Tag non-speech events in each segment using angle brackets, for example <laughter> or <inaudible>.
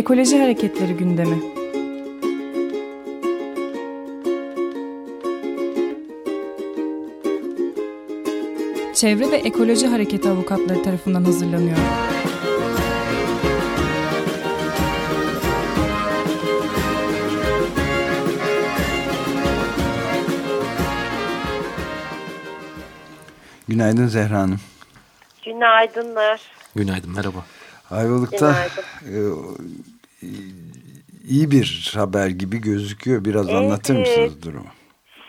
Ekoloji Hareketleri gündemi. Çevre ve Ekoloji Hareketi avukatları tarafından hazırlanıyor. Günaydın Zehra Hanım. Günaydınlar. Günaydın, merhaba. Ayvalık'ta e, iyi bir haber gibi gözüküyor. Biraz Evet. anlatır mısınız durumu?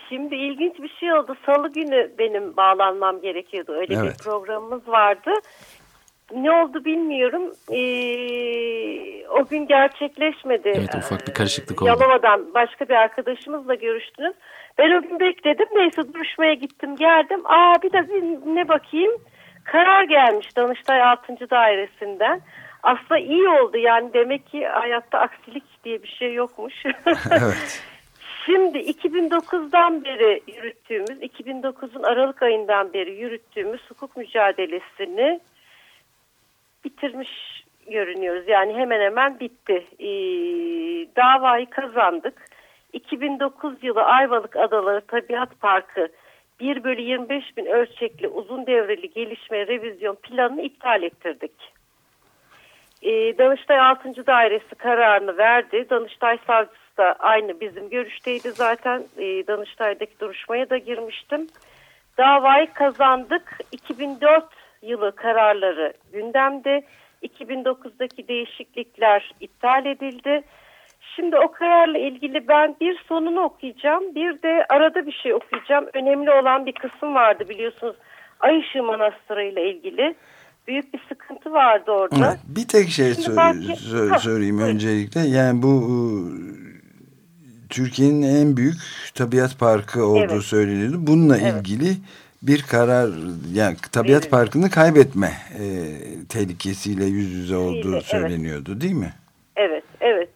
Şimdi ilginç bir şey oldu. Salı günü benim bağlanmam gerekiyordu. Öyle Evet. bir programımız vardı. Ne oldu bilmiyorum. Ee, o gün gerçekleşmedi. Evet, ufak bir karışıklık oldu. Yalova'dan başka bir arkadaşımızla görüştünüz. Ben o gün bekledim. Neyse duruşmaya gittim geldim. Aa bir de ne bakayım. Karar gelmiş Danıştay 6. Dairesi'nden. Aslında iyi oldu yani demek ki hayatta aksilik diye bir şey yokmuş. <laughs> Evet. Şimdi 2009'dan beri yürüttüğümüz, 2009'un Aralık ayından beri yürüttüğümüz hukuk mücadelesini bitirmiş görünüyoruz. Yani hemen hemen bitti. Ee, davayı kazandık. 2009 yılı Ayvalık Adaları Tabiat Parkı 1 bölü 25 bin ölçekli uzun devreli gelişme revizyon planını iptal ettirdik. Ee, Danıştay 6. Dairesi kararını verdi. Danıştay savcısı da aynı bizim görüşteydi zaten. Ee, Danıştay'daki duruşmaya da girmiştim. Davayı kazandık. 2004 yılı kararları gündemde. 2009'daki değişiklikler iptal edildi. Şimdi o kararla ilgili ben bir sonunu okuyacağım. Bir de arada bir şey okuyacağım. Önemli olan bir kısım vardı biliyorsunuz. Ay Işığı Manastırı ile ilgili. Büyük bir sıkıntı vardı orada. Evet, Bir tek şey sö- belki- sö- söyleyeyim öncelikle. Yani bu e, Türkiye'nin en büyük tabiat parkı olduğu Evet. söyleniyordu. Bununla Evet. ilgili bir karar yani tabiat Verildi. parkını kaybetme e, tehlikesiyle yüz yüze olduğu evet. söyleniyordu değil mi? Evet, evet.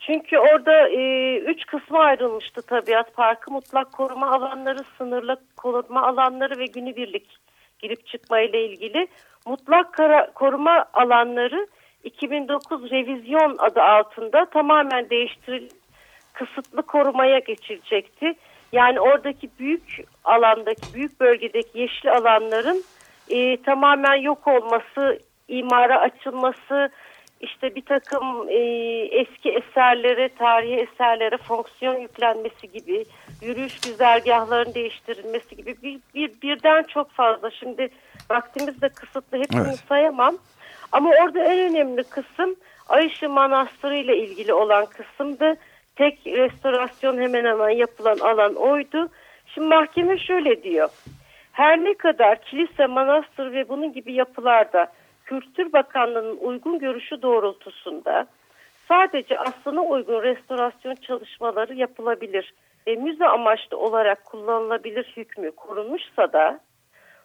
Çünkü orada e, üç kısma ayrılmıştı tabiat parkı. Mutlak koruma alanları, sınırlı koruma alanları ve günübirlik girip çıkma ile ilgili. Mutlak kara- koruma alanları 2009 revizyon adı altında tamamen değiştirilip kısıtlı korumaya geçilecekti. Yani oradaki büyük alandaki, büyük bölgedeki yeşil alanların e, tamamen yok olması, imara açılması, işte bir takım e, eski eserlere, tarihi eserlere fonksiyon yüklenmesi gibi, yürüyüş güzergahlarının değiştirilmesi gibi bir, bir birden çok fazla. Şimdi vaktimiz de kısıtlı, hepsini Evet. sayamam. Ama orada en önemli kısım Ayşe Manastırı ile ilgili olan kısımdı. Tek restorasyon hemen hemen yapılan alan oydu. Şimdi mahkeme şöyle diyor. Her ne kadar kilise, manastır ve bunun gibi yapılarda Kültür Bakanlığı'nın uygun görüşü doğrultusunda sadece aslına uygun restorasyon çalışmaları yapılabilir ve müze amaçlı olarak kullanılabilir hükmü korunmuşsa da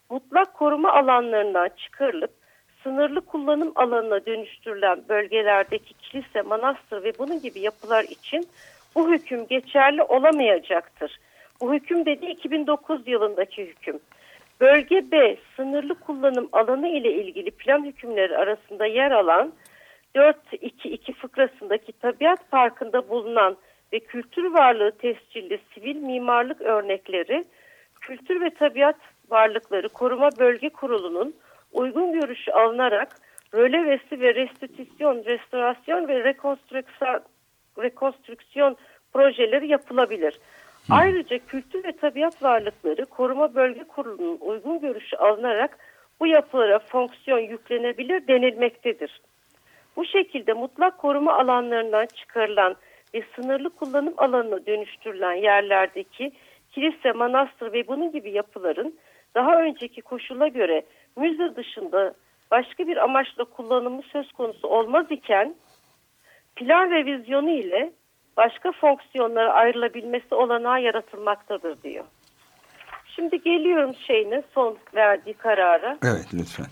mutlak koruma alanlarından çıkarılıp sınırlı kullanım alanına dönüştürülen bölgelerdeki kilise, manastır ve bunun gibi yapılar için bu hüküm geçerli olamayacaktır. Bu hüküm dedi 2009 yılındaki hüküm. Bölge B sınırlı kullanım alanı ile ilgili plan hükümleri arasında yer alan 4.2.2 fıkrasındaki tabiat parkında bulunan ve kültür varlığı tescilli sivil mimarlık örnekleri Kültür ve Tabiat Varlıkları Koruma Bölge Kurulu'nun uygun görüşü alınarak rölevesi ve restitüsyon, restorasyon ve rekonstrüksiyon, rekonstrüksiyon projeleri yapılabilir. Ayrıca Kültür ve Tabiat Varlıkları Koruma Bölge Kurulu'nun uygun görüşü alınarak bu yapılara fonksiyon yüklenebilir denilmektedir. Bu şekilde mutlak koruma alanlarından çıkarılan ve sınırlı kullanım alanına dönüştürülen yerlerdeki kilise, manastır ve bunun gibi yapıların daha önceki koşula göre müze dışında başka bir amaçla kullanımı söz konusu olmaz iken plan revizyonu ile başka fonksiyonlara ayrılabilmesi olanağı yaratılmaktadır diyor. Şimdi geliyorum şeyine son verdiği karara. Evet lütfen.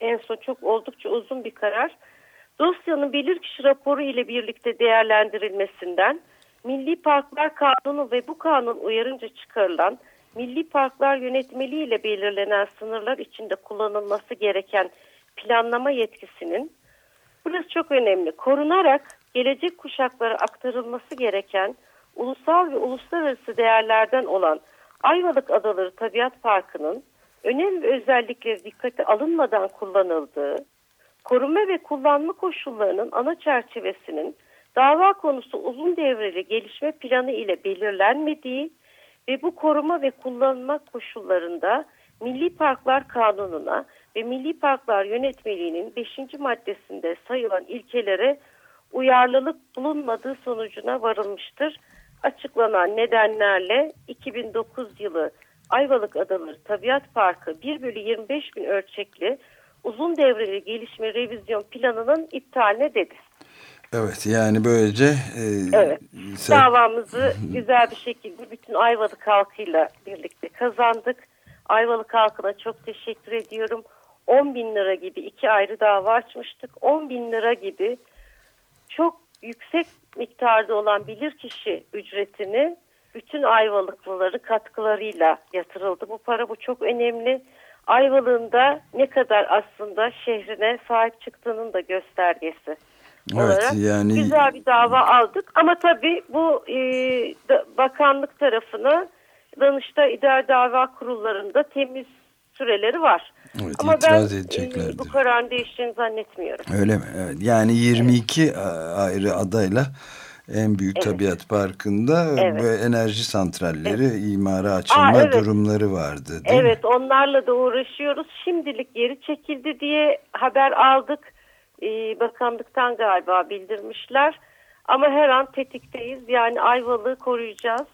En son çok oldukça uzun bir karar. Dosyanın bilirkişi raporu ile birlikte değerlendirilmesinden Milli Parklar Kanunu ve bu kanun uyarınca çıkarılan Milli Parklar Yönetmeliği ile belirlenen sınırlar içinde kullanılması gereken planlama yetkisinin Burası çok önemli. Korunarak gelecek kuşaklara aktarılması gereken ulusal ve uluslararası değerlerden olan Ayvalık Adaları Tabiat Parkı'nın önem ve özellikleri dikkate alınmadan kullanıldığı, koruma ve kullanma koşullarının ana çerçevesinin dava konusu uzun devreli gelişme planı ile belirlenmediği ve bu koruma ve kullanma koşullarında Milli Parklar Kanunu'na ve Milli Parklar Yönetmeliği'nin 5. maddesinde sayılan ilkelere uyarlılık bulunmadığı sonucuna varılmıştır. Açıklanan nedenlerle 2009 yılı Ayvalık Adaları Tabiat Parkı 1 bölü 25 bin ölçekli uzun devreli gelişme revizyon planının iptaline dedi. Evet yani böylece e, Evet. sen- Davamızı güzel bir şekilde bütün Ayvalık halkıyla birlikte kazandık. Ayvalık halkına çok teşekkür ediyorum. 10 bin lira gibi iki ayrı dava açmıştık. 10 bin lira gibi çok yüksek miktarda olan bilirkişi ücretini bütün Ayvalıklıları katkılarıyla yatırıldı. Bu para bu çok önemli. Ayvalık'ın da ne kadar aslında şehrine sahip çıktığının da göstergesi Evet, olarak yani- güzel bir dava aldık. Ama tabii bu e, bakanlık tarafına Danıştay İdare Dava Kurullarında temiz süreleri var. Evet, Ama ben e, bu kararın değişeceğini zannetmiyorum. Öyle mi? Evet. Yani 22 a- ayrı adayla en büyük Evet. tabiat parkında Evet. ve enerji santralleri imara açılma Aa, evet. durumları vardı değil mi? Evet onlarla da uğraşıyoruz. Şimdilik geri çekildi diye haber aldık. Ee, bakanlıktan galiba bildirmişler. Ama her an tetikteyiz. Yani Ayvalık'ı koruyacağız.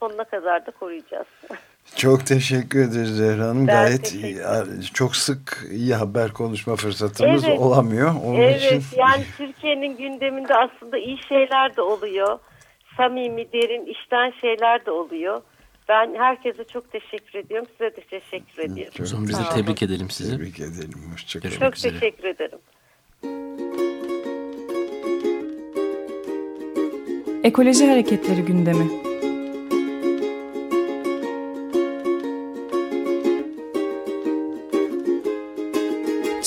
Sonuna kadar da koruyacağız. <laughs> Çok teşekkür ederiz Zehra Hanım. Ben Gayet iyi- çok sık iyi haber konuşma fırsatımız Evet. olamıyor. Onun evet için yani Türkiye'nin gündeminde aslında iyi şeyler de oluyor. Samimi, derin, işten şeyler de oluyor. Ben herkese çok teşekkür ediyorum. Size de teşekkür ediyorum. O zaman biz de tebrik edelim sizi. tebrik edelim. Hoşçakalın. Çok üzere. teşekkür ederim. Ekoloji Hareketleri gündemi.